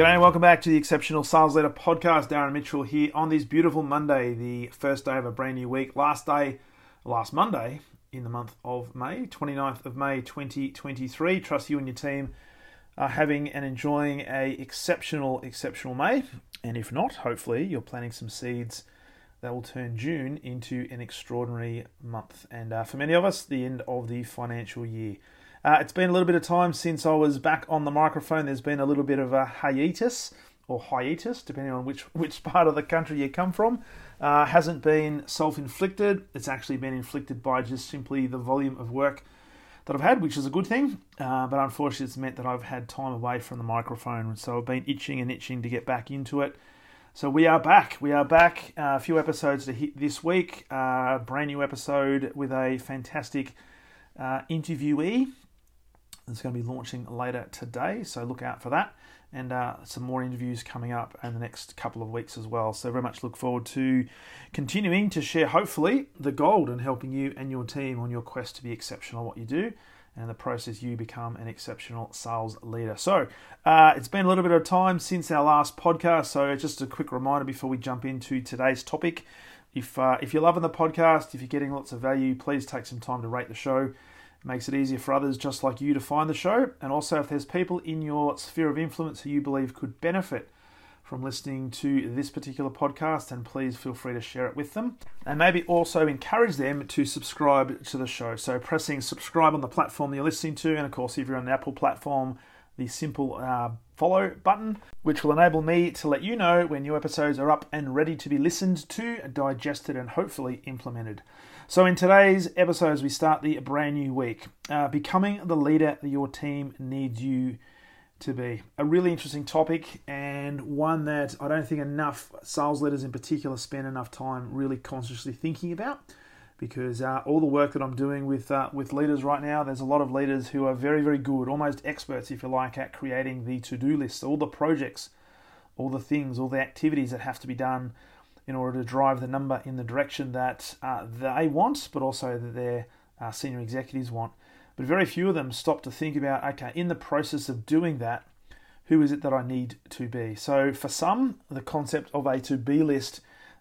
G'day and welcome back to the Exceptional Sales Leader Podcast. Darren Mitchell here on this beautiful Monday, the first day of a brand new week. Last day, last Monday in the month of May, 29th of May 2023. Trust you and your team are having and enjoying a exceptional, exceptional May. And if not, hopefully you're planting some seeds that will turn June into an extraordinary month. And uh, for many of us, the end of the financial year. Uh, it's been a little bit of time since I was back on the microphone. There's been a little bit of a hiatus or hiatus, depending on which which part of the country you come from. Uh, hasn't been self-inflicted. It's actually been inflicted by just simply the volume of work that I've had, which is a good thing. Uh, but unfortunately, it's meant that I've had time away from the microphone, so I've been itching and itching to get back into it. So we are back. We are back. Uh, a few episodes to hit this week. Uh, brand new episode with a fantastic uh, interviewee it's going to be launching later today, so look out for that. And uh, some more interviews coming up in the next couple of weeks as well. So, very much look forward to continuing to share, hopefully, the gold and helping you and your team on your quest to be exceptional at what you do. And the process, you become an exceptional sales leader. So, uh, it's been a little bit of time since our last podcast. So, just a quick reminder before we jump into today's topic. If, uh, if you're loving the podcast, if you're getting lots of value, please take some time to rate the show makes it easier for others just like you to find the show. And also, if there's people in your sphere of influence who you believe could benefit from listening to this particular podcast, then please feel free to share it with them. And maybe also encourage them to subscribe to the show. So, pressing subscribe on the platform you're listening to, and of course, if you're on the Apple platform, the simple uh, follow button, which will enable me to let you know when new episodes are up and ready to be listened to, digested, and hopefully implemented. So, in today's episodes, we start the brand new week uh, becoming the leader that your team needs you to be. A really interesting topic, and one that I don't think enough sales leaders in particular spend enough time really consciously thinking about. Because uh, all the work that I'm doing with uh, with leaders right now, there's a lot of leaders who are very, very good, almost experts, if you like, at creating the to-do list, all the projects, all the things, all the activities that have to be done in order to drive the number in the direction that uh, they want, but also that their uh, senior executives want. But very few of them stop to think about okay, in the process of doing that, who is it that I need to be? So for some, the concept of a to be list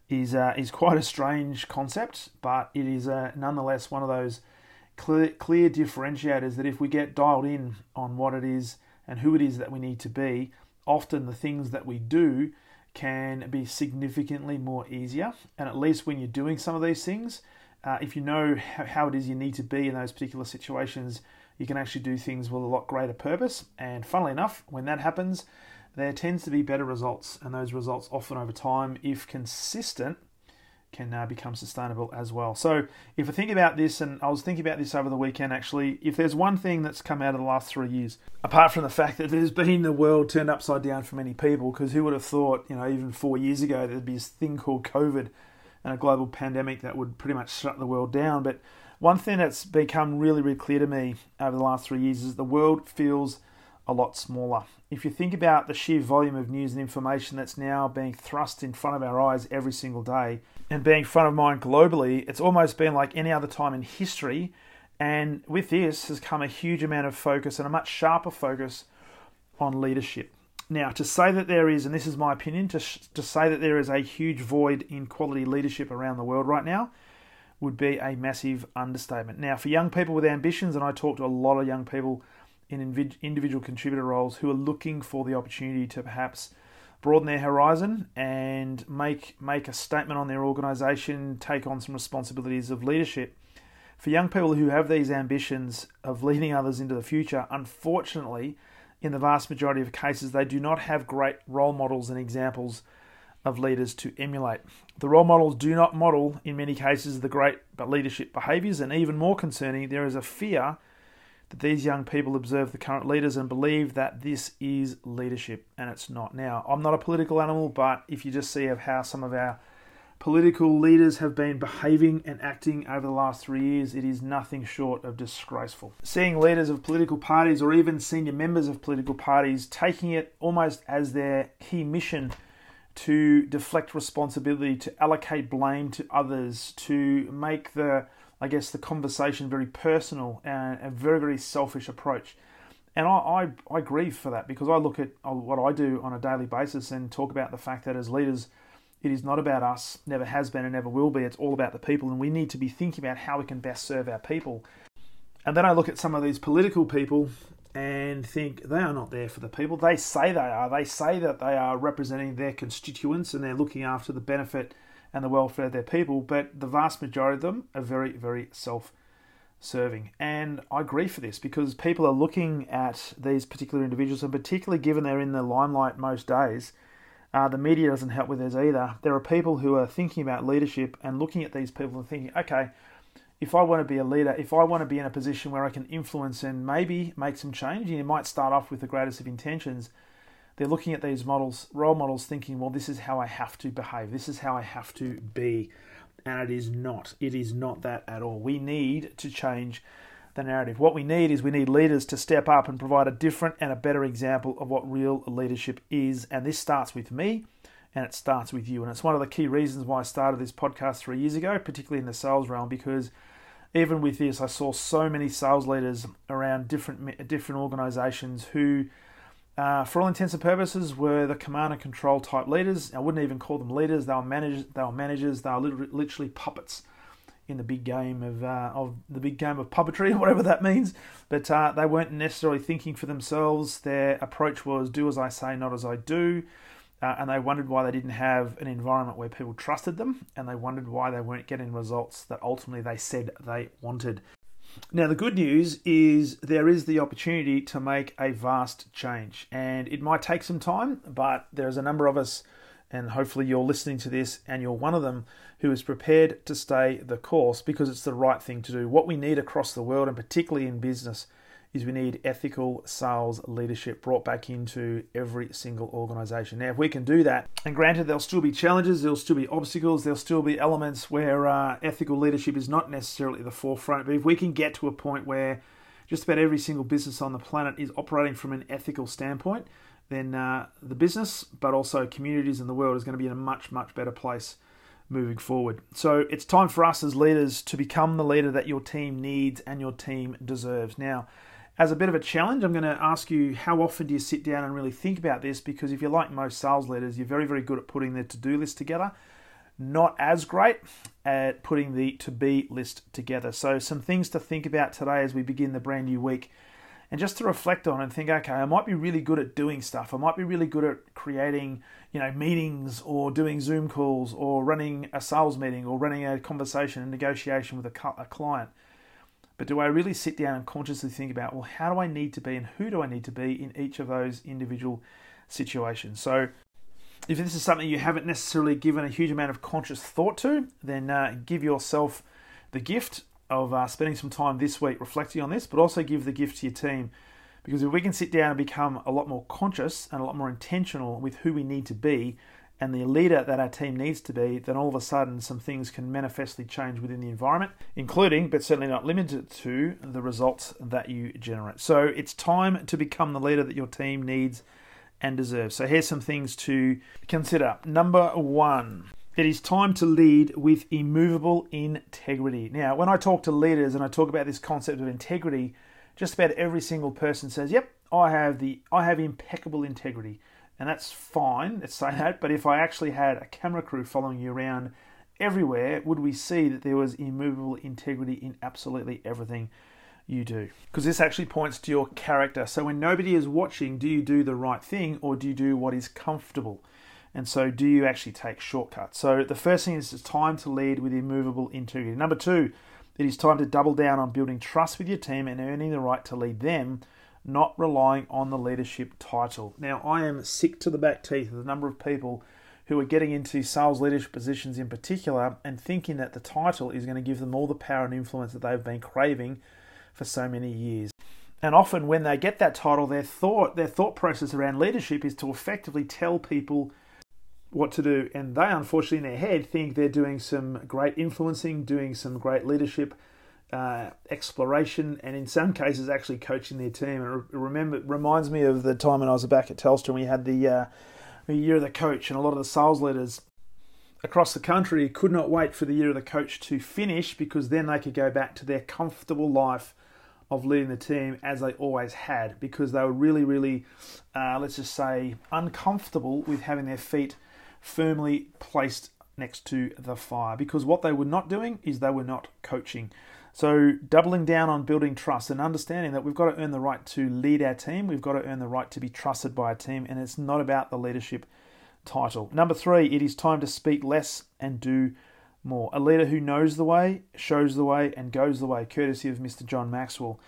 is uh, is quite a strange concept, but it is uh, nonetheless one of those clear, clear differentiators that if we get dialed in on what it is and who it is that we need to be, often the things that we do can be significantly more easier. And at least when you're doing some of these things, uh, if you know how it is you need to be in those particular situations, you can actually do things with a lot greater purpose. And funnily enough, when that happens, there tends to be better results, and those results often over time, if consistent, can uh, become sustainable as well. So, if I think about this, and I was thinking about this over the weekend actually, if there's one thing that's come out of the last three years, apart from the fact that there's been the world turned upside down for many people, because who would have thought, you know, even four years ago, there'd be this thing called COVID and a global pandemic that would pretty much shut the world down. But one thing that's become really, really clear to me over the last three years is the world feels a lot smaller. If you think about the sheer volume of news and information that's now being thrust in front of our eyes every single day and being front of mind globally, it's almost been like any other time in history. And with this has come a huge amount of focus and a much sharper focus on leadership. Now, to say that there is, and this is my opinion, to, to say that there is a huge void in quality leadership around the world right now would be a massive understatement. Now, for young people with ambitions, and I talk to a lot of young people in individual contributor roles who are looking for the opportunity to perhaps broaden their horizon and make make a statement on their organization, take on some responsibilities of leadership. For young people who have these ambitions of leading others into the future, unfortunately, in the vast majority of cases, they do not have great role models and examples of leaders to emulate. The role models do not model, in many cases, the great but leadership behaviors, and even more concerning, there is a fear that these young people observe the current leaders and believe that this is leadership, and it's not. Now, I'm not a political animal, but if you just see of how some of our political leaders have been behaving and acting over the last three years, it is nothing short of disgraceful. Seeing leaders of political parties or even senior members of political parties taking it almost as their key mission to deflect responsibility, to allocate blame to others, to make the, I guess, the conversation very personal and a very, very selfish approach. And I, I, I grieve for that because I look at uh, what I do on a daily basis and talk about the fact that as leaders, it is not about us, never has been and never will be. It's all about the people, and we need to be thinking about how we can best serve our people. And then I look at some of these political people and think they are not there for the people. They say they are. They say that they are representing their constituents and they're looking after the benefit and the welfare of their people, but the vast majority of them are very, very self serving. And I agree for this because people are looking at these particular individuals, and particularly given they're in the limelight most days uh, the media doesn't help with this either. There are people who are thinking about leadership and looking at these people and thinking, okay, if I want to be a leader, if I want to be in a position where I can influence and maybe make some change, you might start off with the greatest of intentions. They're looking at these models, role models, thinking, well, this is how I have to behave. This is how I have to be. And it is not. It is not that at all. We need to change the narrative. What we need is we need leaders to step up and provide a different and a better example of what real leadership is. And this starts with me and it starts with you. And it's one of the key reasons why I started this podcast three years ago, particularly in the sales realm, because even with this, I saw so many sales leaders around different different organizations who, uh, for all intents and purposes, were the command and control type leaders. I wouldn't even call them leaders; they were managers. They were managers. They were literally puppets in the big game of uh, of the big game of puppetry, whatever that means. But uh, they weren't necessarily thinking for themselves. Their approach was do as I say, not as I do. Uh, and they wondered why they didn't have an environment where people trusted them, and they wondered why they weren't getting results that ultimately they said they wanted. Now, the good news is there is the opportunity to make a vast change, and it might take some time, but there's a number of us and hopefully you're listening to this and you're one of them who is prepared to stay the course because it's the right thing to do. What we need across the world, and particularly in business, is we need ethical sales leadership brought back into every single organization. Now, if we can do that, and granted, there'll still be challenges, there'll still be obstacles, there'll still be elements where uh, ethical leadership is not necessarily the forefront, but if we can get to a point where just about every single business on the planet is operating from an ethical standpoint, then uh, the business, but also communities in the world, is going to be in a much, much better place moving forward. So it's time for us as leaders to become the leader that your team needs and your team deserves. Now, as a bit of a challenge, I'm going to ask you how often do you sit down and really think about this? Because if you're like most sales leaders, you're very, very good at putting their to do list together, not as great at putting the to be list together. So, some things to think about today as we begin the brand new week and just to reflect on and think, okay, I might be really good at doing stuff. I might be really good at creating, you know, meetings or doing Zoom calls or running a sales meeting or running a conversation and negotiation with a client. But do I really sit down and consciously think about, well, how do I need to be and who do I need to be in each of those individual situations? So, if this is something you haven't necessarily given a huge amount of conscious thought to, then uh, give yourself the gift of uh, spending some time this week reflecting on this, but also give the gift to your team. Because if we can sit down and become a lot more conscious and a lot more intentional with who we need to be and the leader that our team needs to be, then all of a sudden some things can manifestly change within the environment, including, but certainly not limited to, the results that you generate. So it's time to become the leader that your team needs and deserves. So here's some things to consider. Number one, it is time to lead with immovable integrity. Now, when I talk to leaders and I talk about this concept of integrity, just about every single person says, "Yep, I have the I have impeccable integrity." And that's fine, let's say that, but if I actually had a camera crew following you around everywhere, would we see that there was immovable integrity in absolutely everything you do? Because this actually points to your character. So when nobody is watching, do you do the right thing or do you do what is comfortable? And so, do you actually take shortcuts? So, the first thing is it's time to lead with immovable integrity. Number two, it is time to double down on building trust with your team and earning the right to lead them, not relying on the leadership title. Now, I am sick to the back teeth of the number of people who are getting into sales leadership positions in particular and thinking that the title is going to give them all the power and influence that they've been craving for so many years. And often when they get that title, their thought their thought process around leadership is to effectively tell people what to do, and they unfortunately in their head think they're doing some great influencing, doing some great leadership. Uh, exploration and in some cases actually coaching their team. And remember, it reminds me of the time when I was back at Telstra and we had the, uh, year of the coach, and a lot of the sales leaders across the country could not wait for the year of the coach to finish because then they could go back to their comfortable life of leading the team as they always had because they were really, really, uh, let's just say, uncomfortable with having their feet firmly placed next to the fire because what they were not doing is they were not coaching. So, doubling down on building trust and understanding that we've got to earn the right to lead our team, we've got to earn the right to be trusted by a team, and it's not about the leadership title. Number three, it is time to speak less and do more. A leader who knows the way, shows the way, and goes the way, courtesy of Mr. John Maxwell.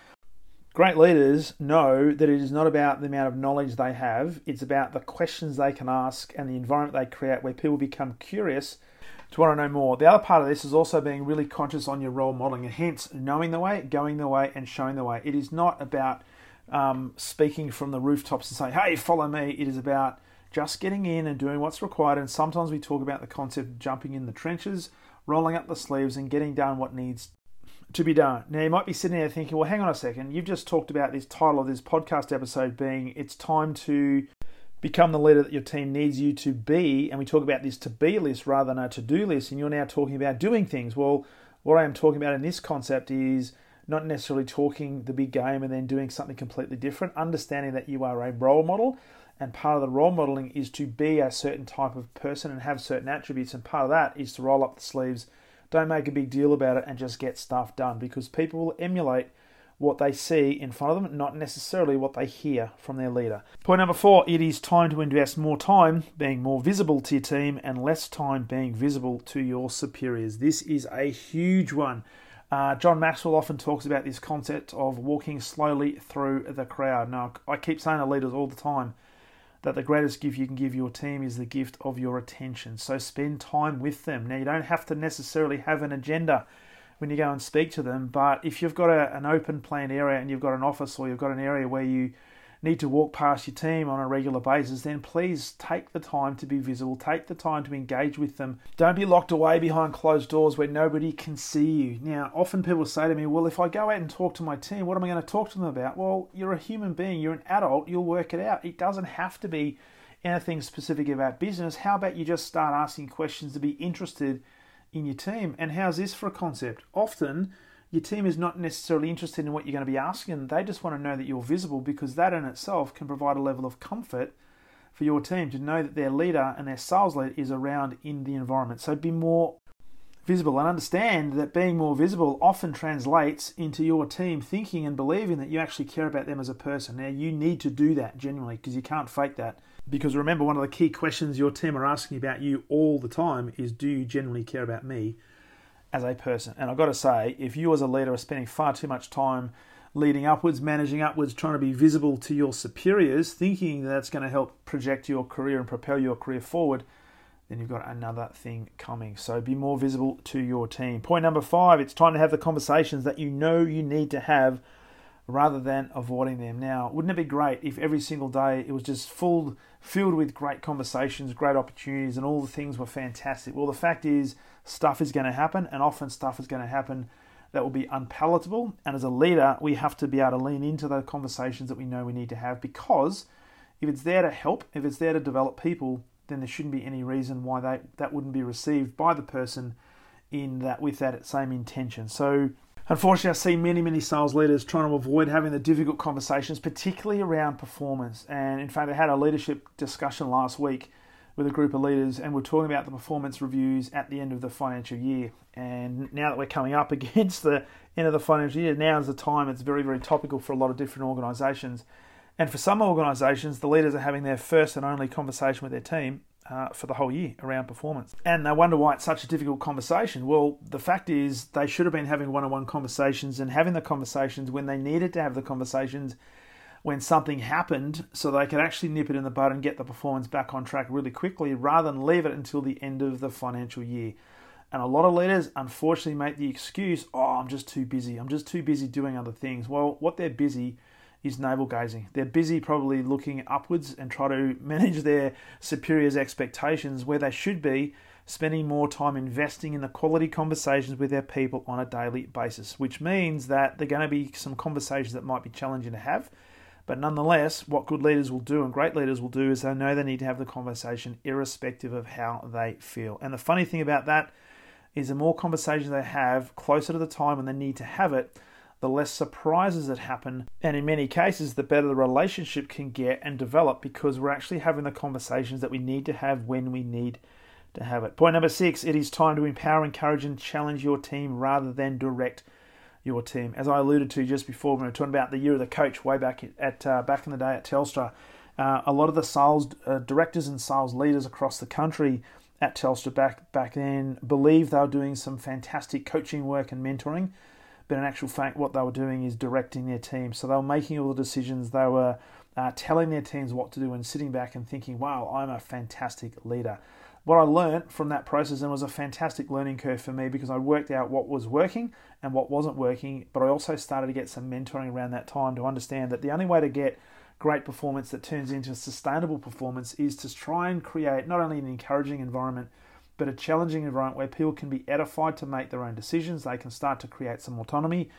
Great leaders know that it is not about the amount of knowledge they have, it's about the questions they can ask and the environment they create where people become curious to want to know more. The other part of this is also being really conscious on your role modeling and hence knowing the way, going the way, and showing the way. It is not about um, speaking from the rooftops and saying, hey, follow me. It is about just getting in and doing what's required. And sometimes we talk about the concept of jumping in the trenches, rolling up the sleeves, and getting done what needs to be done. Now, you might be sitting there thinking, well, hang on a second. You've just talked about this title of this podcast episode being It's Time to Become the Leader That Your Team Needs You to Be. And we talk about this to be list rather than a to do list. And you're now talking about doing things. Well, what I am talking about in this concept is not necessarily talking the big game and then doing something completely different, understanding that you are a role model and part of the role modeling is to be a certain type of person and have certain attributes and part of that is to roll up the sleeves don't make a big deal about it and just get stuff done because people will emulate what they see in front of them, not necessarily what they hear from their leader. Point number four it is time to invest more time being more visible to your team and less time being visible to your superiors. This is a huge one. Uh, John Maxwell often talks about this concept of walking slowly through the crowd. Now, I keep saying to leaders all the time that the greatest gift you can give your team is the gift of your attention. So spend time with them. Now, you don't have to necessarily have an agenda when you go and speak to them, but if you've got a, an open plan area and you've got an office or you've got an area where you need to walk past your team on a regular basis, then please take the time to be visible. Take the time to engage with them. Don't be locked away behind closed doors where nobody can see you. Now, often people say to me, Well, if I go out and talk to my team, what am I going to talk to them about? Well, you're a human being, you're an adult, you'll work it out. It doesn't have to be anything specific about business. How about you just start asking questions to be interested in your team? And how's this for a concept? Often, your team is not necessarily interested in what you're going to be asking. They just want to know that you're visible because that in itself can provide a level of comfort for your team to know that their leader and their sales lead is around in the environment. So be more visible and understand that being more visible often translates into your team thinking and believing that you actually care about them as a person. Now, you need to do that genuinely because you can't fake that. Because remember, one of the key questions your team are asking about you all the time is Do you genuinely care about me? as a person. And I've got to say, if you as a leader are spending far too much time leading upwards, managing upwards, trying to be visible to your superiors, thinking that's going to help project your career and propel your career forward, then you've got another thing coming. So be more visible to your team. Point number five it's time to have the conversations that you know you need to have rather than avoiding them. Now, wouldn't it be great if every single day it was just full, filled with great conversations, great opportunities, and all the things were fantastic? Well, the fact is, stuff is going to happen, and often stuff is going to happen that will be unpalatable. And as a leader, we have to be able to lean into the conversations that we know we need to have because if it's there to help, if it's there to develop people, then there shouldn't be any reason why they, that wouldn't be received by the person in that with that same intention. So Unfortunately, I see many, many sales leaders trying to avoid having the difficult conversations, particularly around performance. And in fact, I had a leadership discussion last week with a group of leaders, and we're talking about the performance reviews at the end of the financial year. And now that we're coming up against the end of the financial year, now is the time it's very, very topical for a lot of different organisations. And for some organisations, the leaders are having their first and only conversation with their team uh, for the whole year around performance. And they wonder why it's such a difficult conversation. Well, the fact is, they should have been having one on one conversations and having the conversations when they needed to have the conversations when something happened so they could actually nip it in the bud and get the performance back on track really quickly rather than leave it until the end of the financial year. And a lot of leaders unfortunately make the excuse, oh, I'm just too busy. I'm just too busy doing other things. Well, what they're busy is navel gazing. They're busy probably looking upwards and try to manage their superiors' expectations where they should be spending more time investing in the quality conversations with their people on a daily basis, which means that there are going to be some conversations that might be challenging to have. But nonetheless, what good leaders will do and great leaders will do is they know they need to have the conversation irrespective of how they feel. And the funny thing about that is the more conversations they have closer to the time when they need to have it, the less surprises that happen. And in many cases, the better the relationship can get and develop because we're actually having the conversations that we need to have when we need to have it. Point number six it is time to empower, encourage, and challenge your team rather than direct your team. As I alluded to just before, when we were talking about the year of the coach way back at uh, back in the day at Telstra, uh, a lot of the sales uh, directors and sales leaders across the country at Telstra back back then believed they were doing some fantastic coaching work and mentoring, but in actual fact, what they were doing is directing their team. So they were making all the decisions. They were uh, telling their teams what to do and sitting back and thinking, "Wow, I'm a fantastic leader." what I learned from that process and was a fantastic learning curve for me because I worked out what was working and what wasn't working, but I also started to get some mentoring around that time to understand that the only way to get great performance that turns into sustainable performance is to try and create not only an encouraging environment but a challenging environment where people can be edified to make their own decisions, they can start to create some autonomy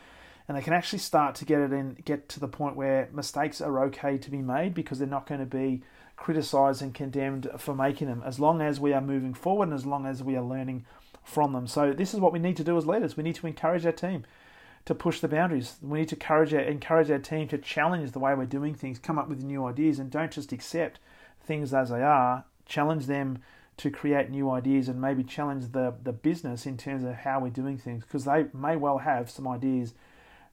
and they can actually start to get it in get to the point where mistakes are okay to be made because they're not going to be criticized and condemned for making them as long as we are moving forward and as long as we are learning from them. So this is what we need to do as leaders. We need to encourage our team to push the boundaries. We need to encourage our, encourage our team to challenge the way we're doing things, come up with new ideas, and don't just accept things as they are. Challenge them to create new ideas and maybe challenge the, the business in terms of how we're doing things because they may well have some ideas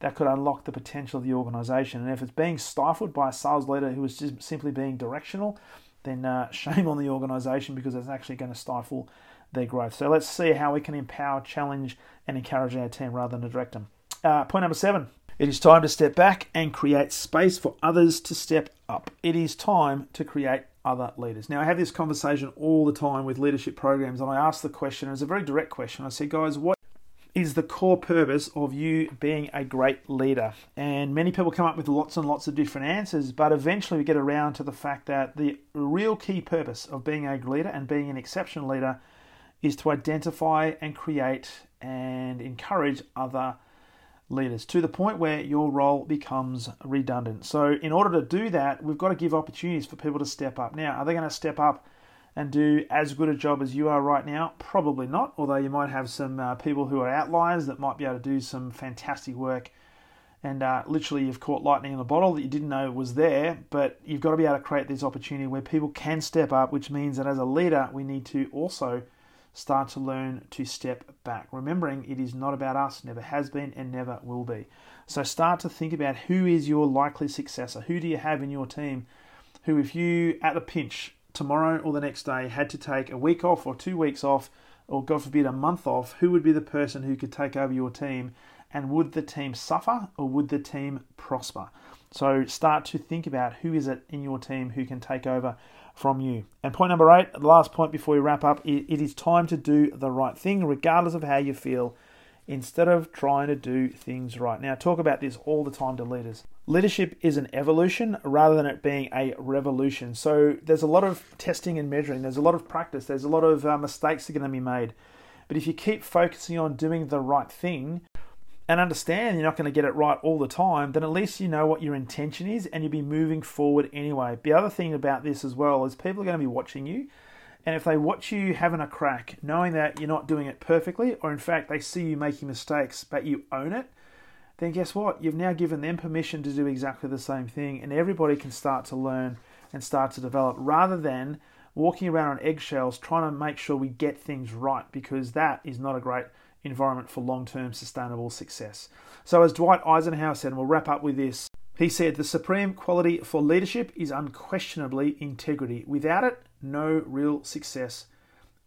that could unlock the potential of the organization. And if it's being stifled by a sales leader who is just simply being directional, then uh, shame on the organization because it's actually going to stifle their growth. So let's see how we can empower, challenge, and encourage our team rather than direct them. Uh, point number seven. It is time to step back and create space for others to step up. It is time to create other leaders. Now, I have this conversation all the time with leadership programs, and I ask the question, it's a very direct question. I say, guys, what is the core purpose of you being a great leader. And many people come up with lots and lots of different answers, but eventually we get around to the fact that the real key purpose of being a leader and being an exceptional leader is to identify and create and encourage other leaders to the point where your role becomes redundant. So, in order to do that, we've got to give opportunities for people to step up. Now, are they going to step up? and do as good a job as you are right now? Probably not, although you might have some uh, people who are outliers that might be able to do some fantastic work. And uh, literally, you've caught lightning in a bottle that you didn't know was there, but you've got to be able to create this opportunity where people can step up, which means that as a leader, we need to also start to learn to step back. Remembering it is not about us, never has been, and never will be. So start to think about who is your likely successor. Who do you have in your team who, if you at a pinch tomorrow or the next day had to take a week off or two weeks off or God forbid a month off, who would be the person who could take over your team? And would the team suffer or would the team prosper? So start to think about who is it in your team who can take over from you. And point number eight, the last point before we wrap up, it is time to do the right thing, regardless of how you feel instead of trying to do things right. Now, I talk about this all the time to leaders. Leadership is an evolution rather than it being a revolution. So, there's a lot of testing and measuring, there's a lot of practice, there's a lot of uh, mistakes that are going to be made. But if you keep focusing on doing the right thing and understand you're not going to get it right all the time, then at least you know what your intention is and you'll be moving forward anyway. The other thing about this as well is people are going to be watching you and if they watch you having a crack, knowing that you're not doing it perfectly, or in fact they see you making mistakes but you own it, then guess what? You've now given them permission to do exactly the same thing, and everybody can start to learn and start to develop rather than walking around on eggshells trying to make sure we get things right because that is not a great environment for long term sustainable success. So, as Dwight Eisenhower said, and we'll wrap up with this he said, The supreme quality for leadership is unquestionably integrity. Without it, no real success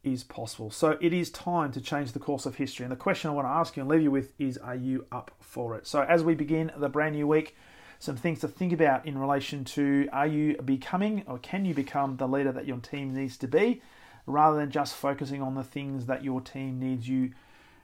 is possible. So it is time to change the course of history. And the question I want to ask you and leave you with is Are you up for it? So as we begin the brand new week, some things to think about in relation to are you becoming or can you become the leader that your team needs to be rather than just focusing on the things that your team needs you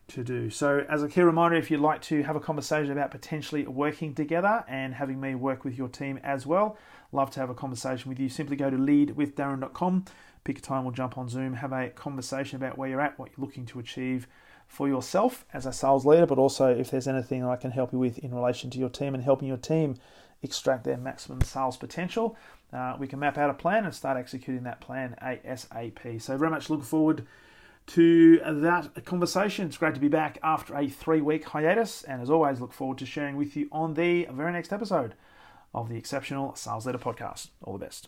to do. So, as a key reminder, if you'd like to have a conversation about potentially working together and having me work with your team as well, love to have a conversation with you. Simply go to leadwithdarren.com, pick a time, we'll jump on Zoom, have a conversation about where you're at, what you're looking to achieve for yourself as a sales leader, but also if there's anything I can help you with in relation to your team and helping your team extract their maximum sales potential. Uh, we can map out a plan and start executing that plan ASAP. So, very much looking forward to that conversation. It's great to be back after a three week hiatus, and as always, look forward to sharing with you on the very next episode of the Exceptional Sales Leader Podcast. All the best.